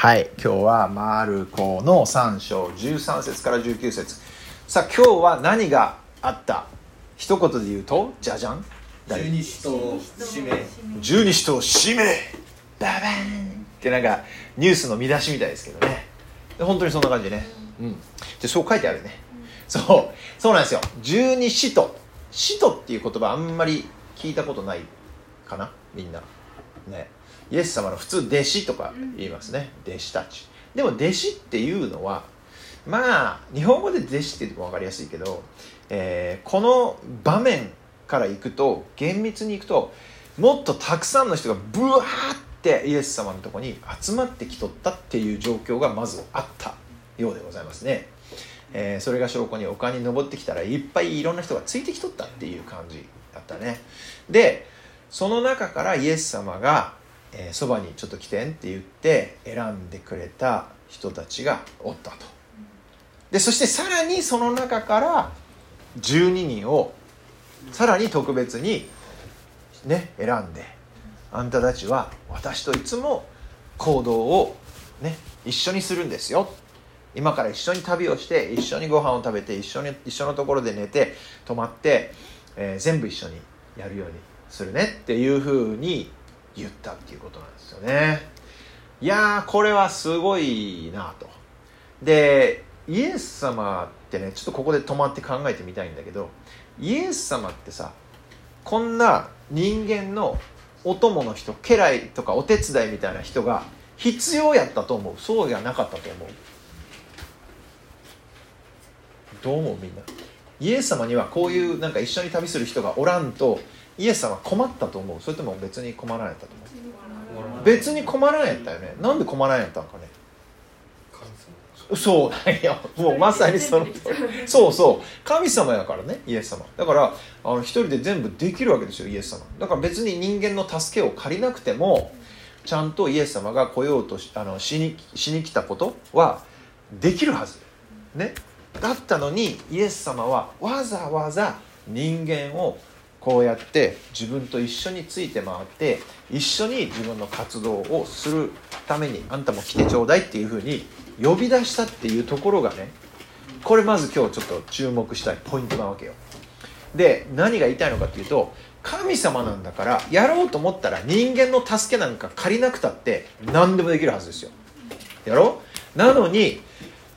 はい今日はマルコの3章13節から19節。さあ今日は何があった？一言で言うとじゃじゃん。十二使徒を指名。十二使徒を指名。ババーン。ってなんかニュースの見出しみたいですけどね。で本当にそんな感じね。うん。でそう書いてあるね。そう。そうなんですよ。十二使徒。使徒っていう言葉あんまり聞いたことないかな？みんな。ねイエス様の普通弟子とか言いますね、弟子たち。でも弟子っていうのはまあ日本語で弟子って言っても分かりやすいけど、えーこの場面からいくと厳密にいくともっとたくさんの人がブワーってイエス様のとこに集まってきとったっていう状況がまずあったようでございますね、えーそれが証拠に丘に登ってきたらいっぱいいろんな人がついてきとったっていう感じだったね。でその中からイエス様がえーそば、にちょっと来てんって言って選んでくれた人たちがおったと。でそしてさらにその中から12人をさらに特別にね選んであんたたちは私といつも行動をね一緒にするんですよ。今から一緒に旅をして一緒にご飯を食べて一緒に一緒のところで寝て泊まって、えー全部一緒にやるようにするねっていうふうに言ったっていうことなんですよね。いやこれはすごいなと。でイエス様ってねちょっとここで止まって考えてみたいんだけどイエス様ってさこんな人間のお供の人家来とかお手伝いみたいな人が必要やったと思う。そうじゃなかったと思う。どう思うみんな？イエス様にはこういうなんか一緒に旅する人がおらんとイエス様は困ったと思う。それとも別に困らんやったと思う。別に困らんやったよね。なんで困らんやったんかね。そう。なんよもうまさにその そうそう。神様やからねイエス様。だからあの一人で全部できるわけですよイエス様。だから別に人間の助けを借りなくてもちゃんとイエス様が来ようとしあのしにしに来たことはできるはず。ね。だったのにイエス様はわざわざ人間をこうやって自分と一緒について回って一緒に自分の活動をするためにあんたも来てちょうだいっていうふうに呼び出したっていうところがねこれまず今日ちょっと注目したいポイントなわけよ。で何が言いたいのかっていうと神様なんだからやろうと思ったら人間の助けなんか借りなくたって何でもできるはずですよ。やろなのに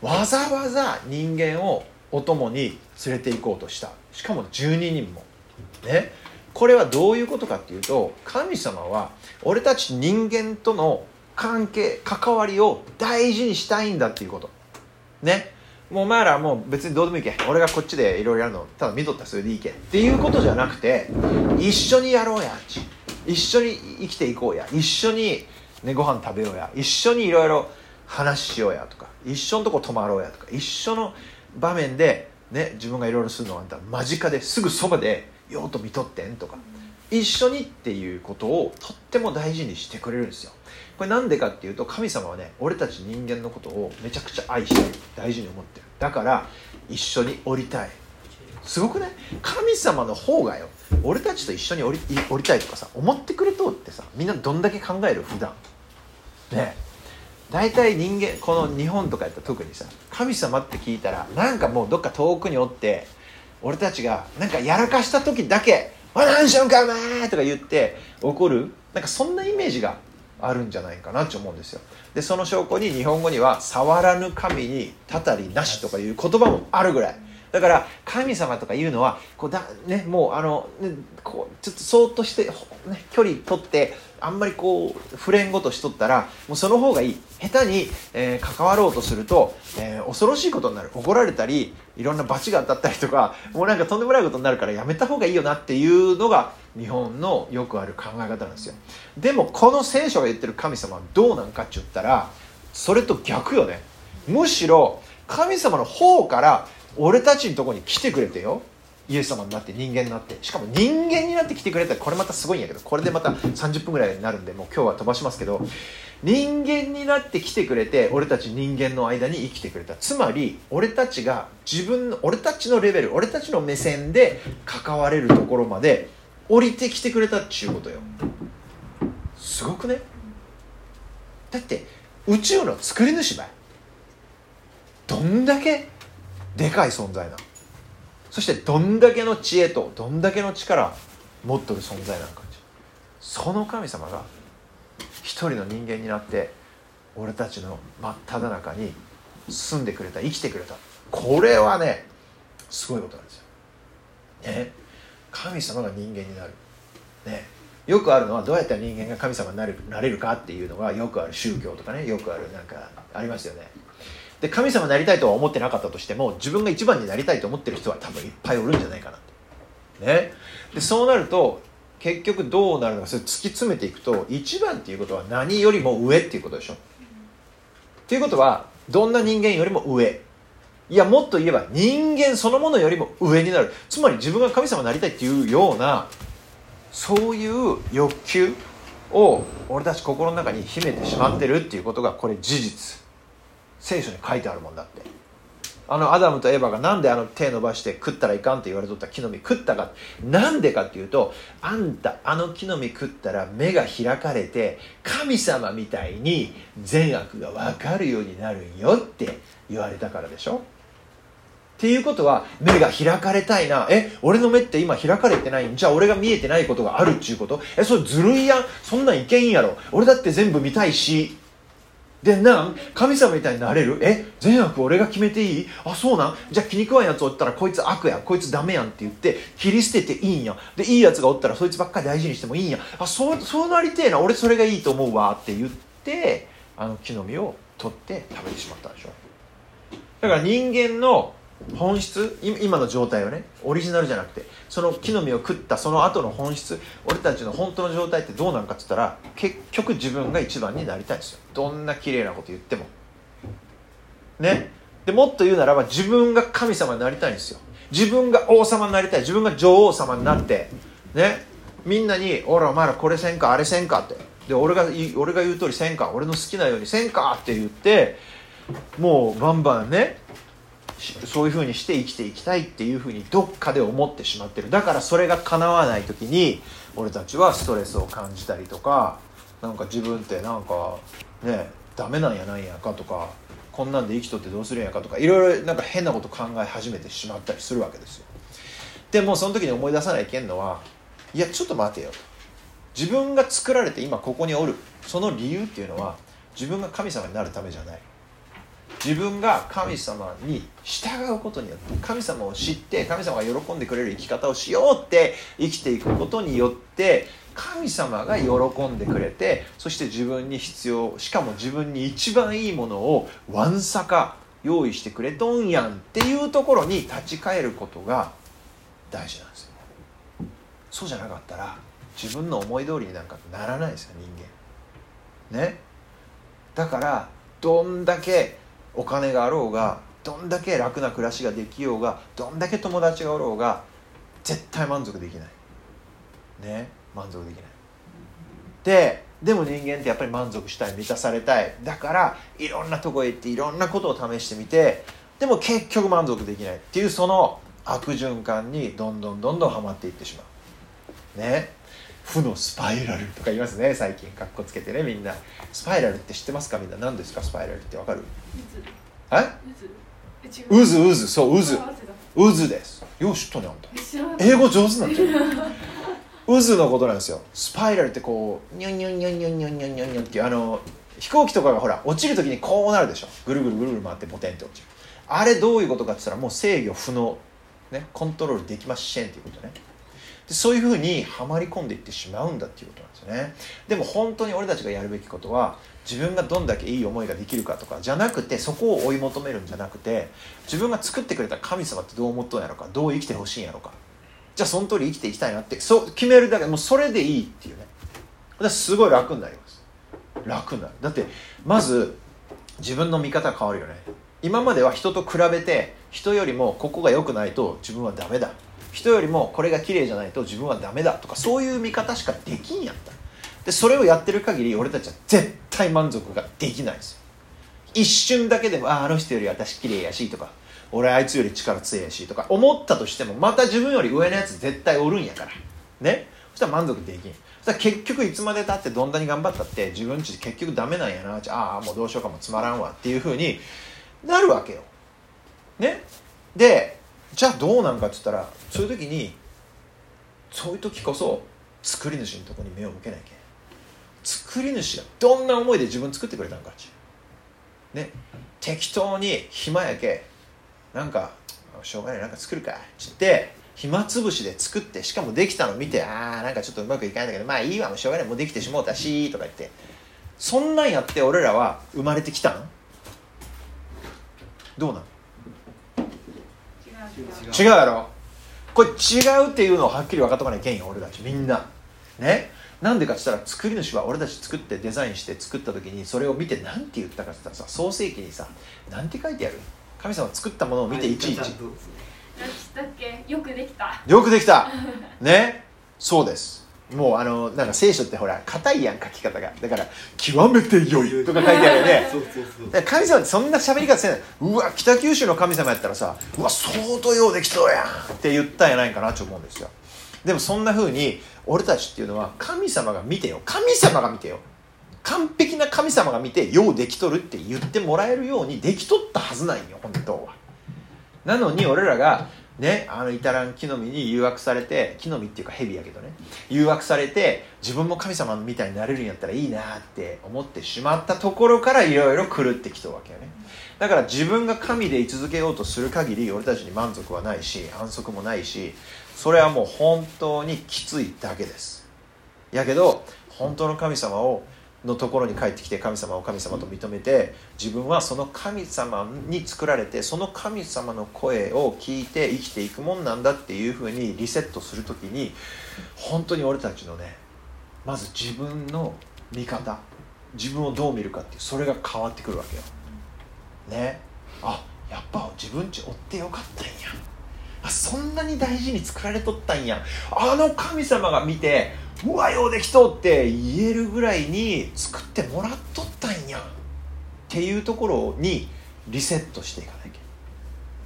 わざわざ人間をお供に連れて行こうとした。しかも12人も。ね。これはどういうことかっていうと神様は俺たち人間との関係関わりを大事にしたいんだっていうこと。ね。もうお前らもう別にどうでもいいけ俺がこっちでいろいろやるの。ただ見とったらそれでいいけっていうことじゃなくて一緒にやろうや一緒に生きていこうや。一緒に、ね、ご飯食べようや。一緒にいろいろ話しようやとか。一緒のとこ泊まろうやとか。一緒の場面で、ね、自分がいろいろするのあんた間近ですぐそばでようと見とってんとか一緒にっていうことをとっても大事にしてくれるんですよ。これなんでかっていうと神様はね俺たち人間のことをめちゃくちゃ愛してる大事に思ってる。だから一緒に降りたい。すごくね神様の方がよ俺たちと一緒に降り降りたいとかさ思ってくれとうってさみんなどんだけ考える普段。ね。大体人間この日本とかやったら特にさ神様って聞いたらなんかもうどっか遠くにおって俺たちがなんかやらかした時だけ「あ何しよんかお前!」とか言って怒るなんかそんなイメージがあるんじゃないかなって思うんですよでその証拠に日本語には「触らぬ神にたたりなし」とかいう言葉もあるぐらいだから神様とかいうのはこうだ、ね、もうあの、ね、こうちょっとそーっとして、ね、距離取ってあんまりこう触れんごとしとったらもうその方がいい。下手に、えー関わろうとすると、えー恐ろしいことになる。怒られたりいろんな罰が当たったりとかもうなんかとんでもないことになるからやめた方がいいよなっていうのが日本のよくある考え方なんですよ。でもこの聖書が言ってる神様はどうなんかって言ったらそれと逆よね。むしろ神様の方から俺たちのとこに来てくれてよ。イエス様になって人間になってしかも人間になって来てくれたらこれまたすごいんやけどこれでまた30分ぐらいになるんでもう今日は飛ばしますけど人間になって来てくれて俺たち人間の間に生きてくれた。つまり俺たちが自分の俺たちのレベル俺たちの目線で関われるところまで降りてきてくれたっちゅうことよ。すごくね？だって宇宙の作り主ばい。どんだけでかい存在なの。そしてどんだけの知恵とどんだけの力持っとる存在なのかその神様が一人の人間になって俺たちの真っ只中に住んでくれた生きてくれたこれはねすごいことなんですよ。ね神様が人間になる。ねよくあるのはどうやったら人間が神様になれるなれるかっていうのがよくある宗教とかねよくあるなんかありますよね。で神様になりたいとは思ってなかったとしても自分が一番になりたいと思ってる人は多分いっぱいおるんじゃないかなと。ね、でそうなると結局どうなるのかそれ突き詰めていくと一番っていうことは何よりも上っていうことでしょ。っていうことはどんな人間よりも上いやもっと言えば人間そのものよりも上になるつまり自分が神様になりたいっていうようなそういう欲求を俺たち心の中に秘めてしまってるっていうことがこれ事実聖書に書いてあるもんだって。あのアダムとエヴァがなんであの手伸ばして食ったらいかん？って言われとった木の実食ったか？なんでかっていうとあんたあの木の実食ったら目が開かれて神様みたいに善悪が分かるようになるよって言われたからでしょ？っていうことは目が開かれたいな。え俺の目って今開かれてない？んじゃあ俺が見えてないことがあるっちゅうこと？えそれずるいやん。そんなんいけんやろ。俺だって全部見たいし。でなん神様みたいになれる？え？善悪俺が決めていい？あそうなん？じゃあ気に食わんやつおったらこいつ悪や。こいつダメやんって言って切り捨てていいんや。でいいやつがおったらそいつばっかり大事にしてもいいんや。あそうそうなりてえな。俺それがいいと思うわ。って言ってあの木の実を取って食べてしまったでしょ。だから人間の本質？今の状態はねオリジナルじゃなくてその木の実を食ったその後の本質？俺たちの本当の状態ってどうなんかっつったら結局自分が一番になりたいんですよ。どんな綺麗なこと言っても。ね？でもっと言うならば自分が神様になりたいんですよ。自分が王様になりたい。自分が女王様になってね？みんなに「おらお前らこれせんかあれせんか」って。で俺が俺が言う通りせんか。俺の好きなようにせんかって言ってもうバンバンねそういうふうにして生きていきたいっていうふうにどっかで思ってしまってる。だからそれが叶わない時に俺たちはストレスを感じたりとかなんか自分ってなんかねダメなんやないやかとかこんなんで生きとってどうするんやかとかいろいろなんか変なこと考え始めてしまったりするわけですよ。でもその時に思い出さないけんのはいやちょっと待てよ。と自分が作られて今ここにおるその理由っていうのは自分が神様になるためじゃない。自分が神様に従うことによって神様を知って神様が喜んでくれる生き方をしようって生きていくことによって神様が喜んでくれてそして自分に必要しかも自分に一番いいものをわんさか用意してくれとんやんっていうところに立ち返ることが大事なんですよそうじゃなかったら自分の思い通りになんかならないですよ人間。ね。だからどんだけお金があろうがどんだけ楽な暮らしができようがどんだけ友達がおろうが絶対満足できない。ね満足できない。ででも人間ってやっぱり満足したい満たされたい。だからいろんなとこへ行っていろんなことを試してみてでも結局満足できないっていうその悪循環にどんどんどんどんはまっていってしまう。ね。負のスパイラルとか言いますね最近。かっこつけてねみんな。スパイラルって知ってますかみんな。何ですかスパイラルってわかる？え？渦。渦そう渦。渦です。よう知っとねあんた。英語上手になっちゃう。渦のことなんですよ。スパイラルってこうニョンニョンニョンニョンニョンニョンニョンニョンっていうあの飛行機とかがほら落ちる時にこうなるでしょ。ぐるぐるぐるぐる回ってボテンって落ちる。あれどういうことかって言ったらもう制御不能。ねコントロールできませんっていうことね。でそういうふうにはまり込んでいってしまうんだっていうことなんですよね。でも本当に俺たちがやるべきことは自分がどんだけいい思いができるかとかじゃなくてそこを追い求めるんじゃなくて自分が作ってくれた神様ってどう思っとんやろかどう生きてほしいんやろか。じゃあその通り生きていきたいなってそう決めるだけもうそれでいいっていうね。私すごい楽になります。楽になる。だってまず自分の見方変わるよね。今までは人と比べて人よりもここが良くないと自分はダメだ。人よりもこれが綺麗じゃないと自分はダメだとかそういう見方しかできんやった。でそれをやってる限り俺たちは絶対満足ができないですよ。一瞬だけでもああの人より私綺麗やしとか俺あいつより力強いしとか思ったとしてもまた自分より上のやつ絶対おるんやから。ね？そしたら満足できん。そしたら結局いつまでたってどんなに頑張ったって自分ち結局ダメなんやな。ああもうどうしようかもつまらんわっていうふうになるわけよ。ね？でじゃあどうなんかって言ったらそういう時にそういう時こそ作り主のとこに目を向けなきゃ作り主がどんな思いで自分作ってくれたんかっちね。適当に暇やけなんかしょうがないなんか作るかっつって暇つぶしで作ってしかもできたの見てああなんかちょっとうまくいかないんだけどまあいいわもうしょうがないもうできてしもうたしとか言って。そんなんやって俺らは生まれてきたんどうなん？違うやろ。これ違うっていうのをはっきり分かっとかないけんよ俺たち。みんな。ね？なんでかって言ったら作り主は俺たち作ってデザインして作った時にそれを見て何て言ったかって言ったらさ創世記にさ何て書いてある？神様作ったものを見てい。ちいち。何したっけ？よくできた。よくできた。ね？そうですもうあのなんか聖書ってほら硬いやん書き方が。だから「極めて良い」とか書いてあるよね。神様ってそんな喋り方せないうわ北九州の神様やったらさうわ相当ようできそうやんって言ったんやないかなと思うんですよ。でもそんな風に俺たちっていうのは神様が見てよ。神様が見てよ。完璧な神様が見てようできとるって言ってもらえるようにできとったはずなんよ本当は。なのに俺らがねあのイタラン木の実に誘惑されて木の実っていうか蛇やけどね誘惑されて自分も神様みたいになれるんやったらいいなって思ってしまったところからいろいろ狂ってきたわけよね。だから自分が神で居続けようとする限り俺たちに満足はないし安息もないしそれはもう本当にきついだけです。やけど本当の神様をのところに帰ってきて神様を神様と認めて自分はその神様に作られてその神様の声を聞いて生きていくもんなんだっていうふうにリセットする時に本当に俺たちのねまず自分の見方自分をどう見るかっていうそれが変わってくるわけよ。ね。あやっぱ自分ち追ってよかったんや。あそんなに大事に作られとったんや。あの神様が見てうわようできとって言えるぐらいに作ってもらっとったんやっていうところにリセットしていかなき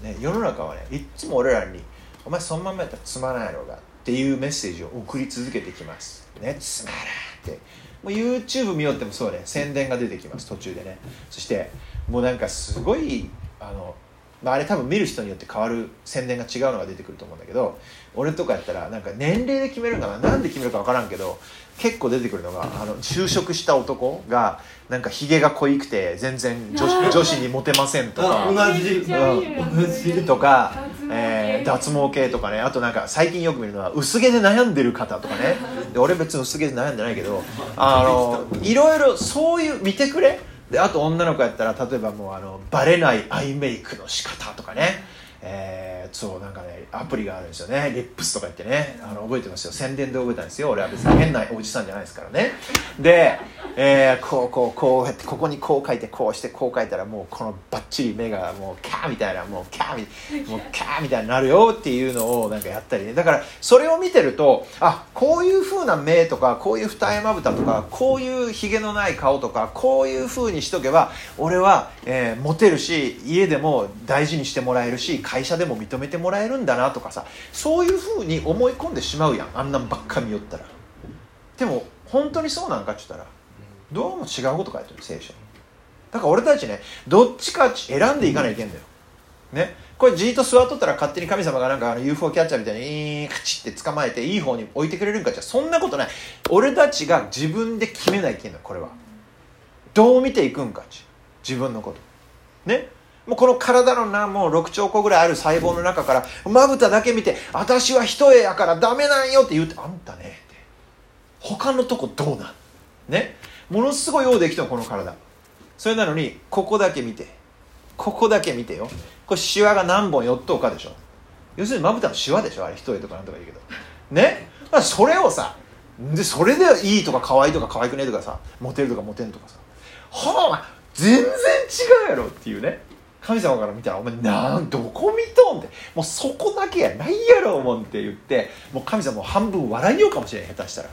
ゃ、ね、世の中はねいっつも俺らに「お前そのまんまやったらつまらないのが」っていうメッセージを送り続けてきます。ねつまらんって。もう YouTube 見よってもそうね。宣伝が出てきます途中でね。そしてもうなんかすごいあのまあ、あれ多分見る人によって変わる宣伝が違うのが出てくると思うんだけど俺とかやったらなんか年齢で決めるかななんで決めるか分からんけど結構出てくるのがあの就職した男がなんかひげが濃いくて全然女子女子にモテませんとか。あ同じ。めっちゃいいよ同じとか脱毛、系えー脱毛系とかね。あとなんか最近よく見るのは薄毛で悩んでる方とかね。で俺別に薄毛で悩んでないけどあの いろいろそういう見てくれ。であと女の子やったら例えばもうあのバレないアイメイクの仕方とかね。えーそうなんかねアプリがあるんですよね。リップスとか言ってね。あの覚えてますよ。宣伝で覚えたんですよ。俺は別に変なおじさんじゃないですからね。で、えーこうこうこうやってここにこう書いてこうしてこう書いたらもうこのバッチリ目がもうキャーみたいなもうキャーみもうキャーみたいになるよ。っていうのをなんかやったりね。だからそれを見てるとあこういう風な目とかこういう二重まぶたとかこういうひげのない顔とかこういう風にしとけば俺は、えーモテるし家でも大事にしてもらえるし会社でも認めめてもらえるんだなとかさそういう風に思い込んでしまうやんあんなんばっか見よったら。でも本当にそうなんかって言ったらどうも違うこと書いてる聖書だから俺たちねどっちか選んでいかないといけんだよ。ね。これじーっと座っとったら勝手に神様がなんかあの UFO キャッチャーみたいにカチって捕まえていい方に置いてくれるんかじゃそんなことない。俺たちが自分で決めないといけんのこれは。どう見ていくんかち自分のこと。ね。もうこの体のなもう6兆個ぐらいある細胞の中からまぶただけ見て私は一重やからダメなんよって言うてあんたねって。他のとこどうなん？ね？ものすごいようできたのこの体。それなのにここだけ見てここだけ見てよ。これシワが何本寄っとうかでしょ。要するにまぶたのシワでしょあれ一重とかなんとか言うけど。ね？だからそれをさでそれでいいとか可愛いとか可愛くねえとかさモテるとかモテんとかさはあ全然違うやろっていうね。神様から見たら「お前なんどこ見とん?」って。もうそこだけや。ないやろもんって言ってもう神様も半分笑いようかもしれん下手したら。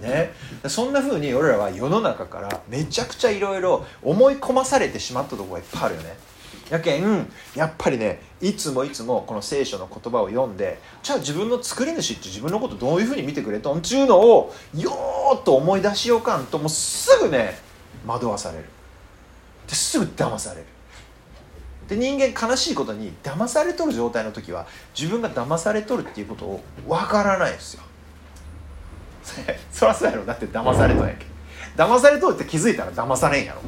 ね、そんな風に俺らは世の中からめちゃくちゃいろいろ思い込まされてしまったとこがいっぱいあるよね。やけんやっぱりねいつもいつもこの聖書の言葉を読んでじゃあ自分の作り主って自分のことどういうふうに見てくれとん？ちゅうのをよーっと思い出しようかんともうすぐね惑わされる。ですぐ騙される。で人間悲しいことに騙されとる状態の時は自分が騙されとるっていうことを分からないですよ。そりゃそうやろ。だって騙されとんやけ。騙されとるって気づいたら騙されんやろ。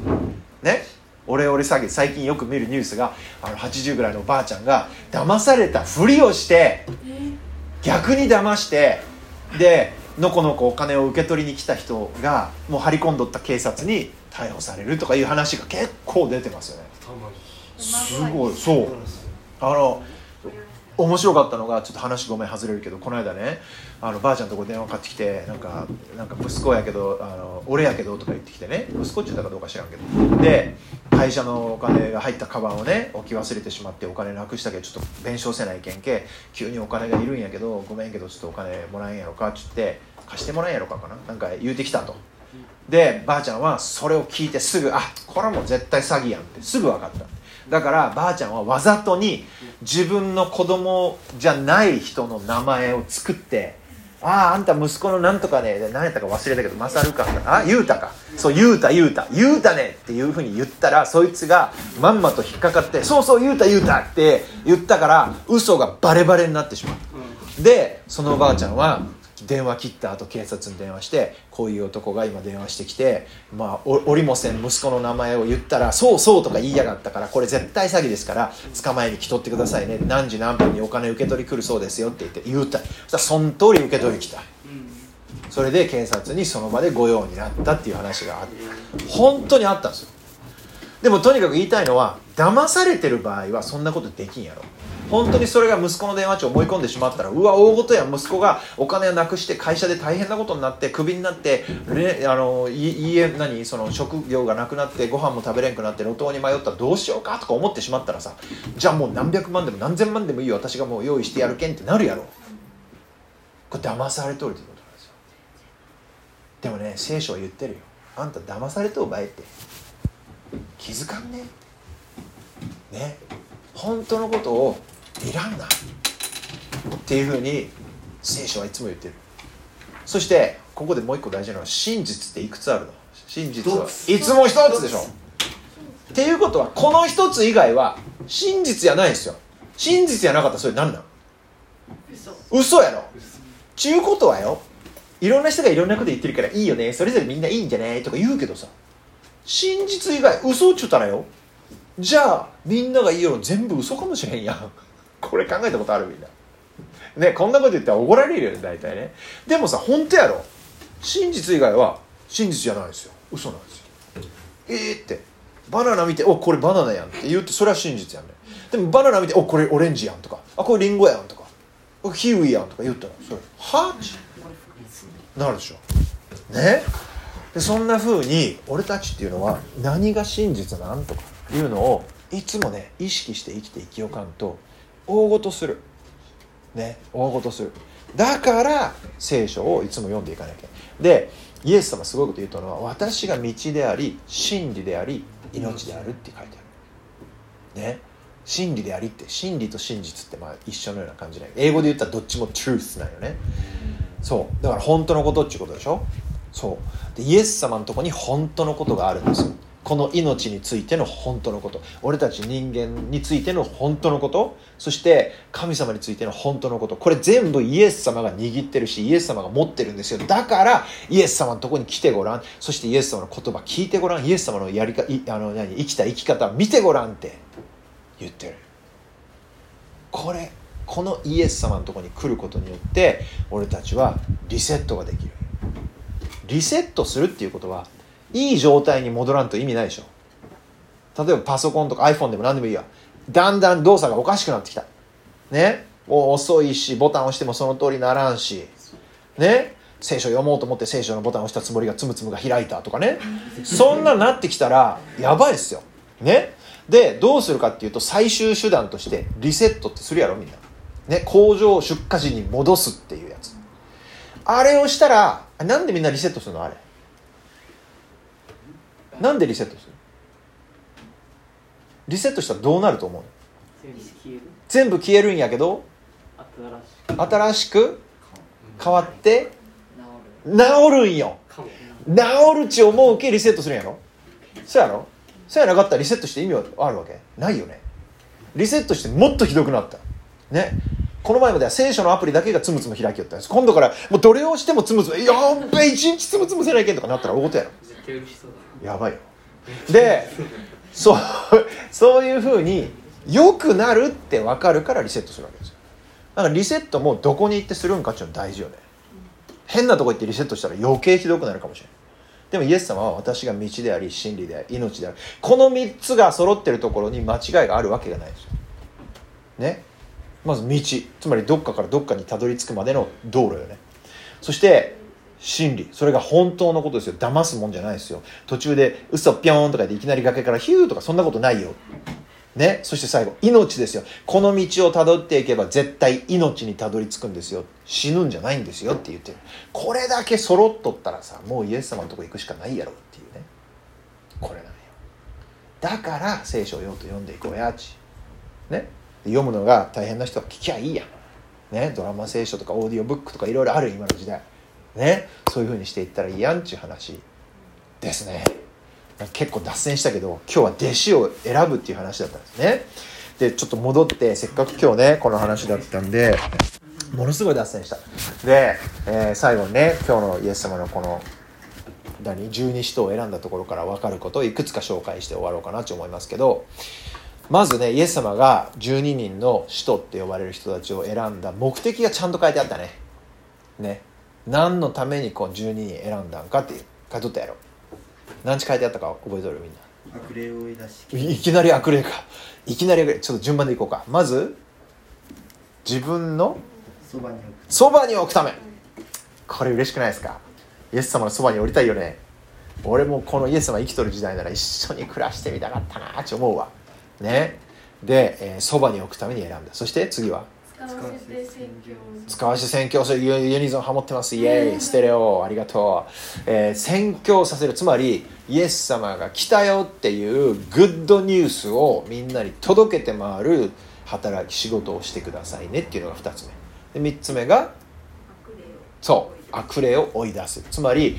ね？オレオレ詐欺最近よく見るニュースがあの80ぐらいのおばあちゃんが騙されたふりをして逆に騙してでのこのこお金を受け取りに来た人がもう張り込んどった警察に逮捕されるとかいう話が結構出てますよね。すごいそう。あの面白かったのがちょっと話ごめん外れるけどこの間ねあのばあちゃんとこ電話かかってきてなんかなんか息子やけどあの俺やけどとか言ってきてね息子って言ったかどうか知らんけど。で会社のお金が入ったカバンをね置き忘れてしまってお金なくしたけどちょっと弁償せないけんけ急にお金がいるんやけどごめんけどちょっとお金もらえんやろかっつって貸してもらえんやろかかな？なんか言うてきたと。でばあちゃんはそれを聞いてすぐあこれはもう絶対詐欺やんってすぐ分かった。だからばあちゃんはわざとに自分の子供じゃない人の名前を作ってあああんた息子のなんとかね何やったか忘れたけどマサルかあゆうたか。そうゆうたゆうたゆうたねっていうふうに言ったらそいつがまんまと引っかかってそうそうゆうたゆうたって言ったから嘘がバレバレになってしまうでそのおばあちゃんは電話切った後警察に電話してこういう男が今電話してきてまあおおりもせん息子の名前を言ったらそうそうとか言いやがったからこれ絶対詐欺ですから捕まえに来とってくださいね。何時何分にお金受け取り来るそうですよって言って言った。そしたらその通り受け取り来た。それで警察にその場で御用になったっていう話があって本当にあったんですよ。でもとにかく言いたいのは騙されてる場合はそんなことできんやろ本当にそれが息子の電話帳を思い込んでしまったらうわ大事や息子がお金をなくして会社で大変なことになってクビになって、ね、あのい家何その職業がなくなってご飯も食べれんくなって路頭に迷ったらどうしようかとか思ってしまったらさじゃあもう何百万でも何千万でもいいよ。私がもう用意してやるけんってなるやろ。これ騙されとるということなんですよ。でもね聖書は言ってるよ。あんた騙されとう場合って。気づかんね。ね。本当のことをいらんな。っていうふうに聖書はいつも言ってる。そしてここでもう一個大事なのは真実っていくつあるの？真実はいつも一つでしょ。っていうことはこの一つ以外は真実じゃないんですよ。真実じゃなかったらそれ何なん？嘘。嘘やろ？ちゅうことはよいろんな人がいろんなこと言ってるからいいよね。それぞれみんないいんじゃねとか言うけどさ。真実以外嘘っちゅったらよ。じゃあみんなが言いよるの全部嘘かもしれんやんこれ考えたことあるみんな。ねこんなこと言ったら怒られるよね大体ね。でもさ本当やろ。真実以外は真実じゃないですよ。嘘なんですよ。えーって。バナナ見て「おこれバナナやん」って言ってそれは真実やんね。でもバナナ見て「おこれオレンジやん」とか「あこれリンゴやん」とか「キウイやん」とか言ったらそれ「はなるでしょ。ね？でそんな風に俺たちっていうのは何が真実なんとかいうのをいつもね意識して生きていきよかんと大ごとする。ね大ごとする。だから聖書をいつも読んでいかなきゃ。でイエス様すごいこと言ったのは私が道であり真理であり命であるって書いてある。ね真理でありって真理と真実ってまあ一緒のような感じで英語で言ったらどっちも truth なんよね。そう。だから本当のことっていうことでしょ？そう。でイエス様のとこに本当のことがあるんですよ。この命についての本当のこと。俺たち人間についての本当のこと。そして神様についての本当のこと。これ全部イエス様が握ってるしイエス様が持ってるんですよ。だからイエス様のとこに来てごらん。そしてイエス様の言葉聞いてごらん。イエス様のやりかいあの何？生きた生き方見てごらんって。言ってる。これこのイエス様のとこに来ることによって俺たちはリセットができる。リセットするっていうことはいい状態に戻らんと意味ないでしょ。例えばパソコンとか iPhone でも何でもいいや。だんだん動作がおかしくなってきた。ね？遅いしボタン押してもその通りならんし。ね？聖書読もうと思って聖書のボタンを押したつもりがつむつむが開いたとかね。そんななってきたらやばいですよ。ね？でどうするかっていうと最終手段としてリセットってするやろみんな。ね？工場出荷時に戻すっていうやつ。あれをしたらなんでみんなリセットするのあれ？なんでリセットする？リセットしたらどうなると思う？全部消える？んやけど新しく変わって治る。んよ。治るち思うけリセットするんやろ？そうやろ？そうやなかったらリセットして意味はあるわけ？ないよね。リセットしてもっとひどくなった。ね。この前までは聖書のアプリだけがつむつむ開きよったんです。今度からもうどれをしてもつむつむやっべ一日つむつむせないけんとかなったら大事やろ。絶対嬉しそうだやばいよ。でそうそういうふうに良くなるって分かるからリセットするわけですよ。だからリセットもどこに行ってするんかっていうの大事よね。変なとこ行ってリセットしたら余計ひどくなるかもしれない。でもイエス様は私が道であり真理であり命である。この3つが揃ってるところに間違いがあるわけがないですよ。ね。まず道。つまりどっかからどっかにたどり着くまでの道路よね。そして真理。それが本当のことですよ。騙すもんじゃないですよ。途中で嘘ぴょんとかでいきなり崖からヒューとかそんなことないよ。ね、そして最後命ですよ。この道をたどっていけば絶対命にたどり着くんですよ。死ぬんじゃないんですよ。って言ってる。これだけ揃っとったらさもうイエス様のとこ行くしかないやろっていうね。これなんよ。だから聖書を読むと読んでいこうやち。ね？読むのが大変な人は聞きゃいいやん。ね？ドラマ聖書とかオーディオブックとかいろいろある今の時代。ねそういうふうにしていったらいいやんちゅう話ですね。結構脱線したけど今日は弟子を選ぶっていう話だったんですね。でちょっと戻ってせっかく今日ねこの話だったんでものすごい脱線した。で、えー最後にね今日のイエス様のこの何十二使徒を選んだところから分かることをいくつか紹介して終わろうかなと思いますけどまずねイエス様が12人の使徒って呼ばれる人たちを選んだ目的がちゃんと書いてあったね。ね。何のためにこう12人選んだんかっていう書いとったやろ。何ち書いてあったか覚えとるみんな。悪霊を追い出しいきなり悪霊か。いきなりちょっと順番でいこうか。まず自分のそばに置く。そばに置くため。これ嬉しくないですか？イエス様のそばに降りたいよね。俺もこのイエス様生きとる時代なら一緒に暮らしてみたかったなって思うわ。ね。でえーそば、に置くために選んだ。そして次は使わせて宣教。使わせ宣教。するユユニゾンハモってますイエーイステレオ。ありがとう、えー宣教させる。つまりイエス様が来たよっていうグッドニュースをみんなに届けて回る働き仕事をしてくださいねっていうのが2つ目。で3つ目がそう。悪霊を追い出す。つまり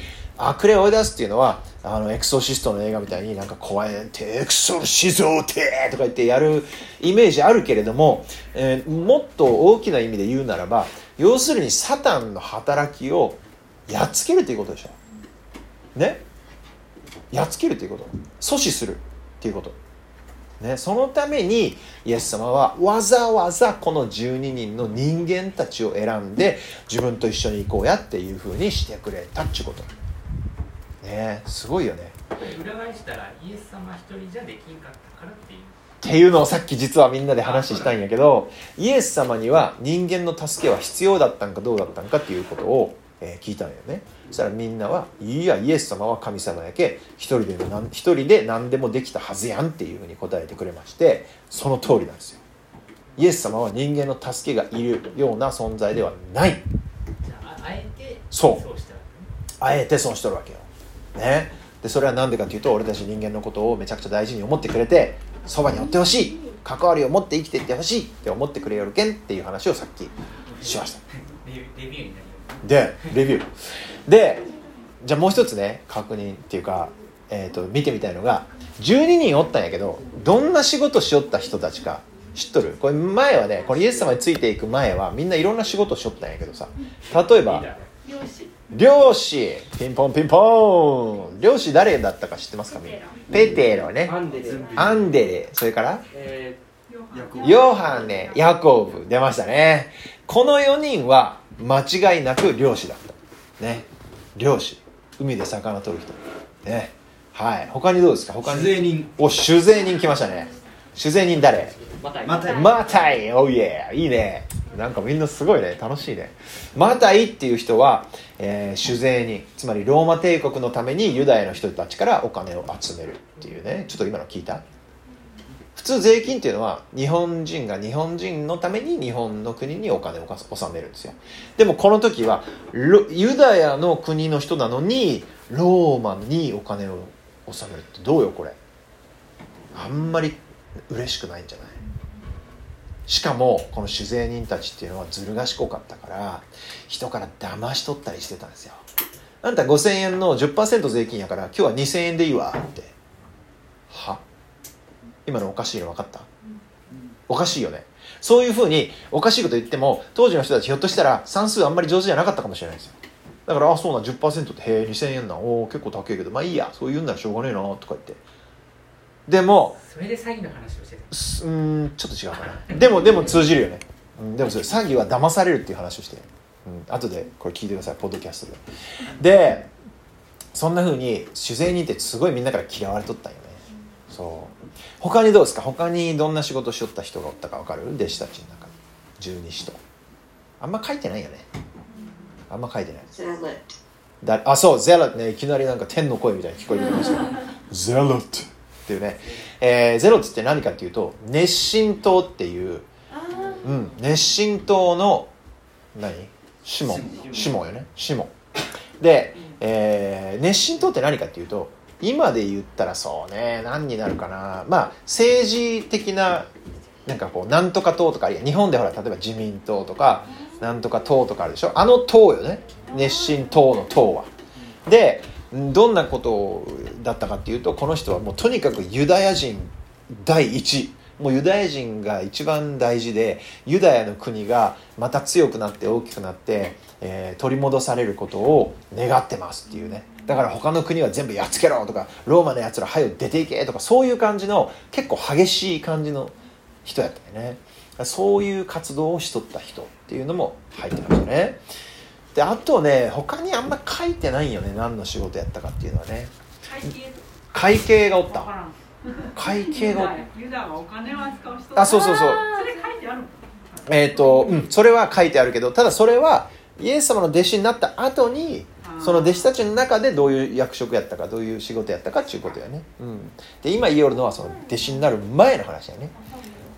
悪霊を追い出すっていうのはあのエクソシストの映画みたいになんか怖いてエクソシゾーテとか言ってやるイメージあるけれども、えーもっと大きな意味で言うならば要するにサタンの働きをやっつけるということでしょ。ね。やっつけるということ。阻止するっていうこと。ね、そのためにイエス様はわざわざこの12人の人間たちを選んで自分と一緒に行こうやっていうふうにしてくれたっていうこと。ね。すごいよね。裏返したらイエス様一人じゃできんかったからっていう。っていうのをさっき実はみんなで話したんやけどイエス様には人間の助けは必要だったんかどうだったんかっていうことを、えー聞いたんよね。そしたらみんなはいやイエス様は神様やけ一人でなん一人で何でもできたはずやんっていうふうに答えてくれましてその通りなんですよ。イエス様は人間の助けがいるような存在ではない。じゃあああえてそう。あえてそうしとるわけよ。ね。でそれは何でかというと俺たち人間のことをめちゃくちゃ大事に思ってくれてそばにおってほしい関わりを持って生きていってほしいって思ってくれよるけんっていう話をさっきしました。でレビューでじゃあもう一つね確認っていうか、えー、と見てみたいのが12人おったんやけどどんな仕事しよった人たちか知っとる？これ前はねこれイエス様についていく前はみんないろんな仕事をしよったんやけどさ例えば漁師。ピンポンピンポン。漁師誰だったか知ってますか？みんなペテロね。アンデレアンデレそれから？えヤコブヨハネ。ヤコブ。出ましたね。この4人は間違いなく漁師だった。ね。漁師。海で魚取る人。ね。はい。他にどうですか？他に。酒税人。お酒税人来ましたね。酒税人誰？ー、またまたマタイ。おいえいいねなんかみんなすごいね。楽しいね。マタイっていう人は、えー酒税人つまりローマ帝国のためにユダヤの人たちからお金を集めるっていうね。ちょっと今の聞いた？普通税金っていうのは日本人が日本人のために日本の国にお金を納めるんですよ。でもこの時はユダヤの国の人なのにローマにお金を納めるってどうよこれ。あんまり嬉しくないんじゃない？しかもこの酒税人たちっていうのはずる賢かったから人から騙し取ったりしてたんですよ。あんた5000円の10%税金やから今日は2000円でいいわって。は？今のおかしいの分かった？おかしいよね。そういうふうにおかしいこと言っても当時の人たちひょっとしたら算数あんまり上手じゃなかったかもしれないですよ。だからあそうなん10%ってへえ2000円なんお結構高いけどまあいいやそう言うんならしょうがねえなとか言って。でもそれで詐欺の話をしてた。すうーんちょっと違うかな。でもでも通じるよね、うん、でもそれ詐欺は騙されるっていう話をして、うん、後でこれ聞いてくださいポッドキャストで。でそんなふうに酒税人ってすごいみんなから嫌われとったんよね。そう。他にどうですか？他にどんな仕事しとった人がおったか分かる？弟子たちの中。に十二使徒。あんま書いてないよね。あんま書いてない。だあそうゼロね。いきなりなんか天の声みたいに聞こえてきました。ゼロっていうね、えーゼロって何かっていうと熱心党っていう、うん、熱心党の何？シモ。ンシモンよね。シモ。ンで、えー熱心党って何かっていうと今で言ったらそうね何になるかな。まあ政治的ななんかこうなんとか党とか日本でほら例えば自民党とかなんとか党とかあるでしょ。あの党よね。熱心党の党は。でどんなことだったかっていうとこの人はもうとにかくユダヤ人第一。もうユダヤ人が一番大事でユダヤの国がまた強くなって大きくなって、えー取り戻されることを願ってますっていうね。だから他の国は全部やっつけろとかローマのやつら早く出ていけとかそういう感じの結構激しい感じの人やったよね。そういう活動をしとった人っていうのも入ってましたね。であとね他にあんま書いてないよね何の仕事やったかっていうのはね。会計がおった。会計がおった。ユダはお金を扱う人あそうそうそう。それ書いてあるのえっ、と、うん、それは書いてあるけどただそれはイエス様の弟子になった後にその弟子たちの中でどういう役職やったかどういう仕事やったかっていうことやね、うん、で今言おるのはその弟子になる前の話やね。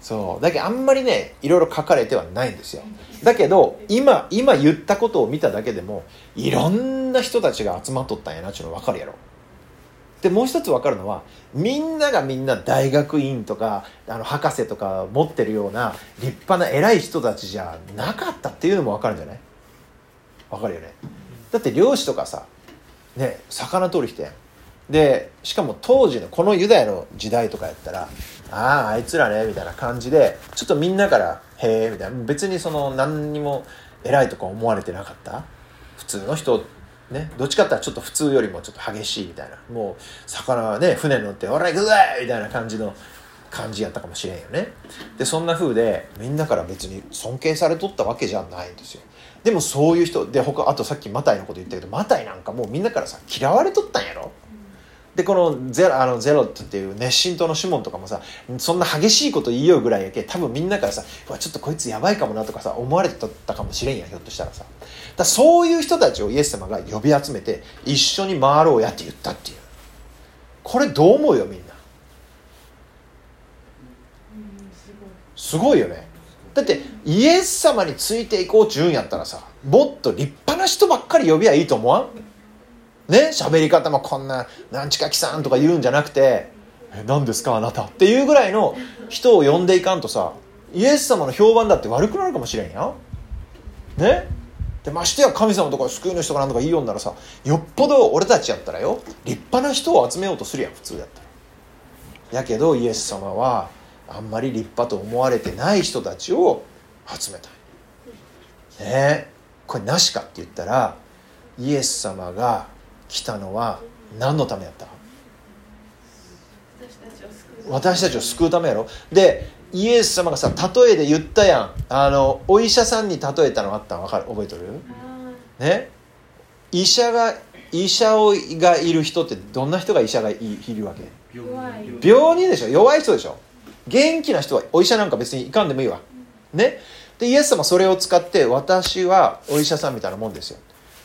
そう。だけどあんまりねいろいろ書かれてはないんですよだけど今今言ったことを見ただけでもいろんな人たちが集まっとったんやなっていうの分かるやろ。でもう一つ分かるのはみんながみんな大学院とかあの博士とか持ってるような立派な偉い人たちじゃなかったっていうのも分かるんじゃない？分かるよね。だって漁師とかさね魚取る人やん。でしかも当時のこのユダヤの時代とかやったら「あああいつらね」みたいな感じでちょっとみんなから「へえ」みたいな。別にその何にも偉いとか思われてなかった？普通の人ねどっちかって言ったらちょっと普通よりもちょっと激しいみたいな。もう魚はね船に乗って「おら行くぜ!」みたいな感じの感じやったかもしれんよね。でそんな風でみんなから別に尊敬されとったわけじゃないんですよ。でもそういう人で他あとさっきマタイのこと言ったけどマタイなんかもうみんなからさ嫌われとったんやろ？でこのゼロあのゼロっていう熱心党のシモンとかもさそんな激しいこと言いようぐらいやけ多分みんなからさうわちょっとこいつやばいかもなとかさ思われてたかもしれんやひょっとしたらさ。だそういう人たちをイエス様が呼び集めて一緒に回ろうやって言ったっていう。これどう思うよみんな？すごいよね。だってイエス様についていこうっちゅうんやったらさもっと立派な人ばっかり呼びゃいいと思わん？ね喋り方もこんな「なんちかきさん」とか言うんじゃなくて「え何ですかあなた」っていうぐらいの人を呼んでいかんとさイエス様の評判だって悪くなるかもしれんやね？でましてや神様とか救いの人かなんとか言いよんならさよっぽど俺たちやったらよ立派な人を集めようとするやん普通やったら。やけどイエス様はあんまり立派と思われてない人たちを集めたね？えこれなしかって言ったらイエス様が来たのは何のためやった？私たちを救う私ためやろ？でイエス様がさ例えで言ったやん。あのお医者さんに例えたのあったん分かる？覚えとる？ね？医者が医者をがいる人ってどんな人が医者がいいるわけ？病人でしょ？弱い人でしょ？元気な人はお医者なんか別に行かんでもいいわ。ね？でイエス様それを使って私はお医者さんみたいなもんですよ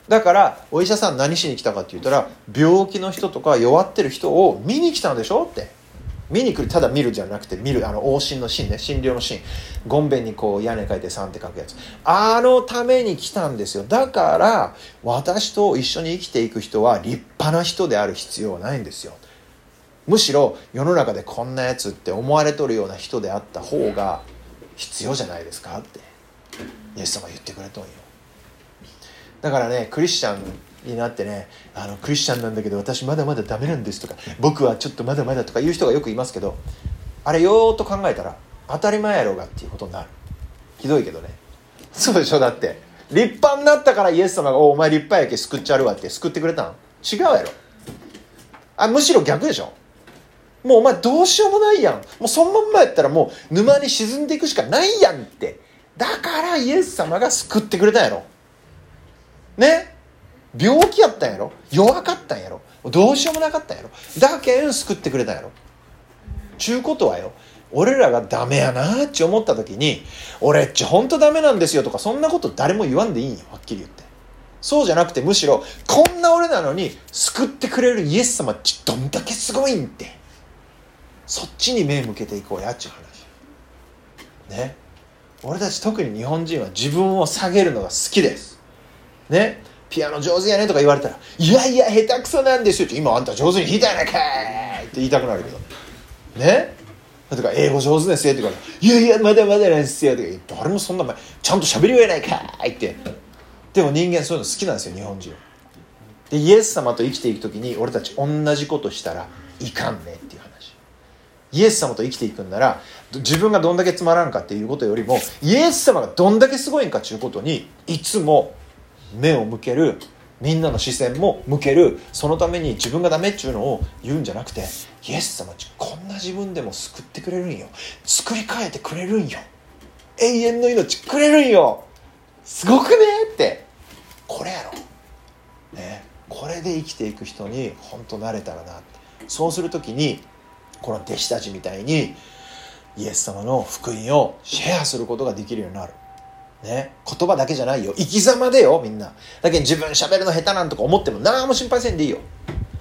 だからお医者さん何しに来たかって言ったら病気の人とか弱ってる人を見に来たんでしょ？って。見に来るただ見るじゃなくて見るあの往診の診ね診療の診。ゴンベンにこう屋根書いて3って書くやつ。あのために来たんですよ。だから私と一緒に生きていく人は立派な人である必要はないんですよ。むしろ世の中でこんなやつって思われとるような人であった方が必要じゃないですか？って。イエス様言ってくれとんよ。だからねクリスチャンになってねあのクリスチャンなんだけど私まだまだダメなんですとか僕はちょっとまだまだとか言う人がよくいますけどあれよーっと考えたら当たり前やろうがっていうことになる。ひどいけどね。そうでしょ？だって立派になったからイエス様が「おお前立派やけ救っちゃるわ」って救ってくれたん違うやろ。あむしろ逆でしょ？もうお前どうしようもないやん。もうそのまんまやったらもう沼に沈んでいくしかないやんって。だからイエス様が救ってくれたんやろ。ね。病気やったんやろ？弱かったんやろ？どうしようもなかったんやろ？だけん救ってくれたんやろ？ちゅうことはよ俺らがダメやなって思った時に俺っちほんとダメなんですよとかそんなこと誰も言わんでいいんよはっきり言って。そうじゃなくてむしろこんな俺なのに救ってくれるイエス様ちどんだけすごいんって。そっちに目向けていこうやっちゅう話。ね。俺たち特に日本人は自分を下げるのが好きです。ねピアノ上手やねとか言われたら「いやいや下手くそなんですよ」って今あんた上手に弾いたやないかいって言いたくなるけど。ね？とか英語上手ですよって言うから「いやいやまだまだなんですよ」とか誰もそんな前ちゃんと喋りよえないかいって。でも人間そういうの好きなんですよ日本人でイエス様と生きていく時に俺たち同じことしたらいかんねっていう話。イエス様と生きていくんなら自分がどんだけつまらんかっていうことよりもイエス様がどんだけすごいんかっていうことにいつも目を向けるみんなの視線も向けるそのために自分がダメっていうのを言うんじゃなくてイエス様こんな自分でも救ってくれるんよ。作り変えてくれるんよ。永遠の命くれるんよ。すごくねって。これやろ。ね。これで生きていく人に本当なれたらな。ってそうする時にこの弟子たちみたいにイエス様の福音をシェアすることができるようになる。ね、言葉だけじゃないよ。生き様でよみんな。だけど自分喋るの下手なんとか思っても何も心配せんでいいよ。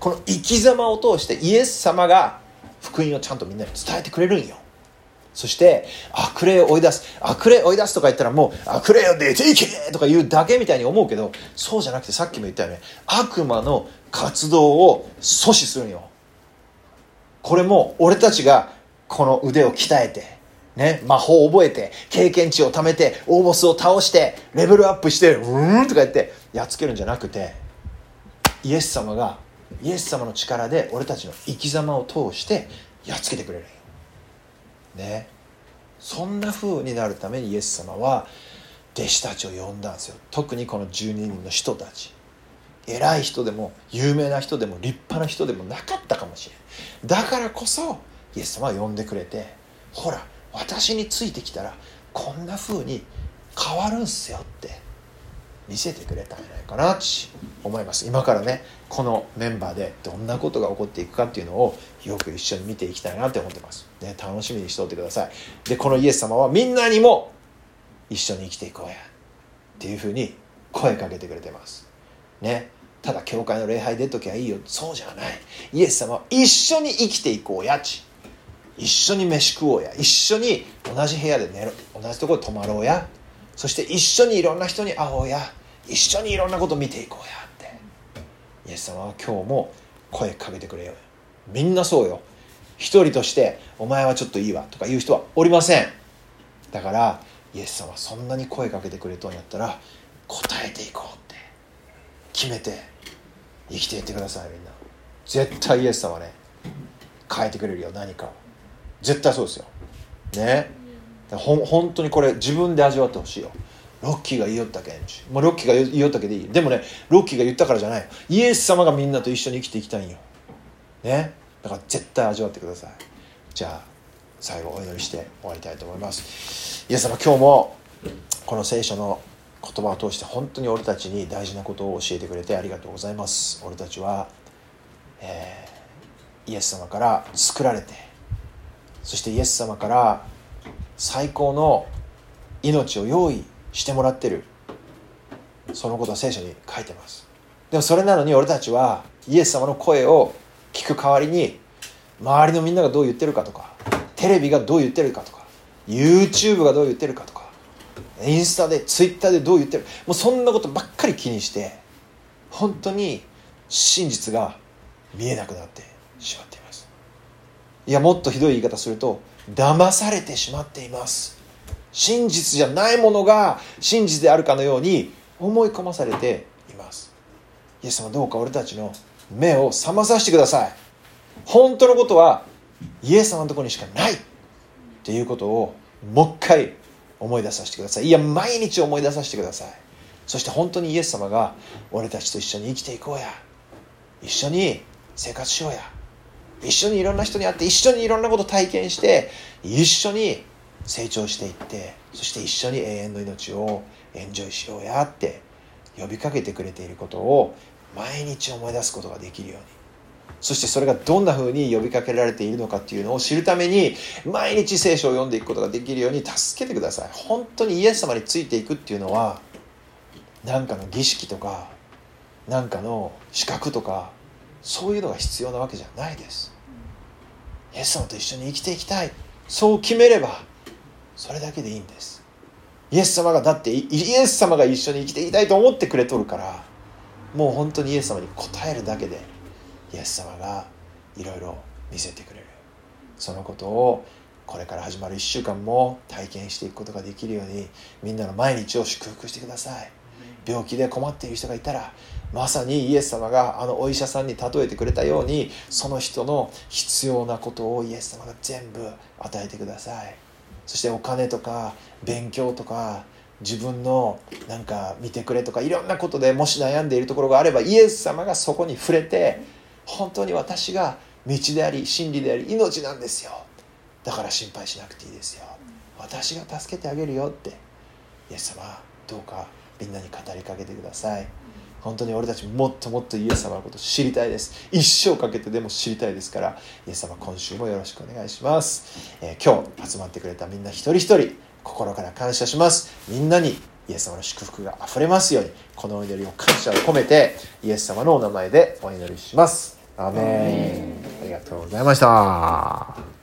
この生き様を通してイエス様が福音をちゃんとみんなに伝えてくれるんよ。そして悪霊を追い出す。悪霊追い出すとか言ったらもう悪霊を出ていけとか言うだけみたいに思うけどそうじゃなくてさっきも言ったよね。悪魔の活動を阻止するんよ。これも俺たちがこの腕を鍛えてね、魔法を覚えて経験値を貯めて大ボスを倒してレベルアップしてうーんとか言ってやっつけるんじゃなくてイエス様がイエス様の力で俺たちの生き様を通してやっつけてくれる。ね。そんな風になるためにイエス様は弟子たちを呼んだんですよ。特にこの12人の人たち。偉い人でも有名な人でも立派な人でもなかったかもしれないだからこそイエス様は呼んでくれてほら私についてきたらこんな風に変わるんすよって見せてくれたんじゃないかなって思います。今からねこのメンバーでどんなことが起こっていくかっていうのをよく一緒に見ていきたいなって思ってます、ね、楽しみにしておいてください。でこのイエス様はみんなにも一緒に生きていこうやっていう風に声かけてくれてます。ね。ただ教会の礼拝出ときゃいいよ。そうじゃない。イエス様は一緒に生きていこうやち。一緒に飯食おうや。一緒に同じ部屋で寝ろ。同じところで泊まろうや。そして一緒にいろんな人に会おうや。一緒にいろんなこと見ていこうや。って。イエス様は今日も声かけてくれよ。みんなそうよ。一人として「お前はちょっといいわ」とか言う人はおりません。だからイエス様はそんなに声かけてくれとんやったら答えていこうって。決めて生きていってくださいみんな。絶対イエス様ね変えてくれるよ何かを。絶対そうですよ。ね。ほ本当にこれ自分で味わってほしいよ。ロッキーが言いよったけんちもうロッキーが言いよったけでいい。でもねロッキーが言ったからじゃない。イエス様がみんなと一緒に生きていきたいんよ。ね。だから絶対味わってください。じゃあ最後お祈りして終わりたいと思います。イエス様今日もこの聖書の言葉を通して本当に俺たちに大事なことを教えてくれてありがとうございます。俺たちは、えー、イエス様から作られてそしてイエス様から最高の命を用意してもらってる。そのことは聖書に書いてます。でもそれなのに俺たちはイエス様の声を聞く代わりに周りのみんながどう言ってるかとかテレビがどう言ってるかとか YouTube がどう言ってるかとかインスタで Twitter でどう言ってるもうそんなことばっかり気にして本当に真実が見えなくなってしまっています。いやもっとひどい言い方すると騙されてしまっています。真実じゃないものが真実であるかのように思い込まされています。イエス様どうか俺たちの目を覚まさせてください。本当のことはイエス様のところにしかない。っていうことをもう一回思い出させてください。いや毎日思い出させてください。そして本当にイエス様が俺たちと一緒に生きていこうや。一緒に生活しようや。一緒にいろんな人に会って一緒にいろんなこと体験して一緒に成長していってそして一緒に永遠の命をエンジョイしようやって呼びかけてくれていることを毎日思い出すことができるように。そしてそれがどんな風に呼びかけられているのかっていうのを知るために毎日聖書を読んでいくことができるように助けてください。本当にイエス様についていくっていうのは何かの儀式とか何かの資格とかそういうのが必要なわけじゃないです。イエス様と一緒に生きていきたい。そう決めればそれだけでいいんです。イエス様がだってイエス様が一緒に生きていきたいと思ってくれとるからもう本当にイエス様に応えるだけでイエス様がいろいろ見せてくれる。そのことをこれから始まる1週間も体験していくことができるようにみんなの毎日を祝福してください。病気で困っている人がいたらまさにイエス様があのお医者さんに例えてくれたようにその人の必要なことをイエス様が全部与えてください。そしてお金とか勉強とか自分のなんか見てくれとかいろんなことでもし悩んでいるところがあればイエス様がそこに触れて本当に私が道であり真理であり命なんですよ。だから心配しなくていいですよ。私が助けてあげるよってイエス様どうかみんなに語りかけてください。本当に俺たちもっともっとイエス様のことを知りたいです。一生かけてでも知りたいですからイエス様今週もよろしくお願いします、えー今日集まってくれたみんな一人一人心から感謝します。みんなにイエス様の祝福があふれますようにこのお祈りを感謝を込めてイエス様のお名前でお祈りします。アーメン。ありがとうございました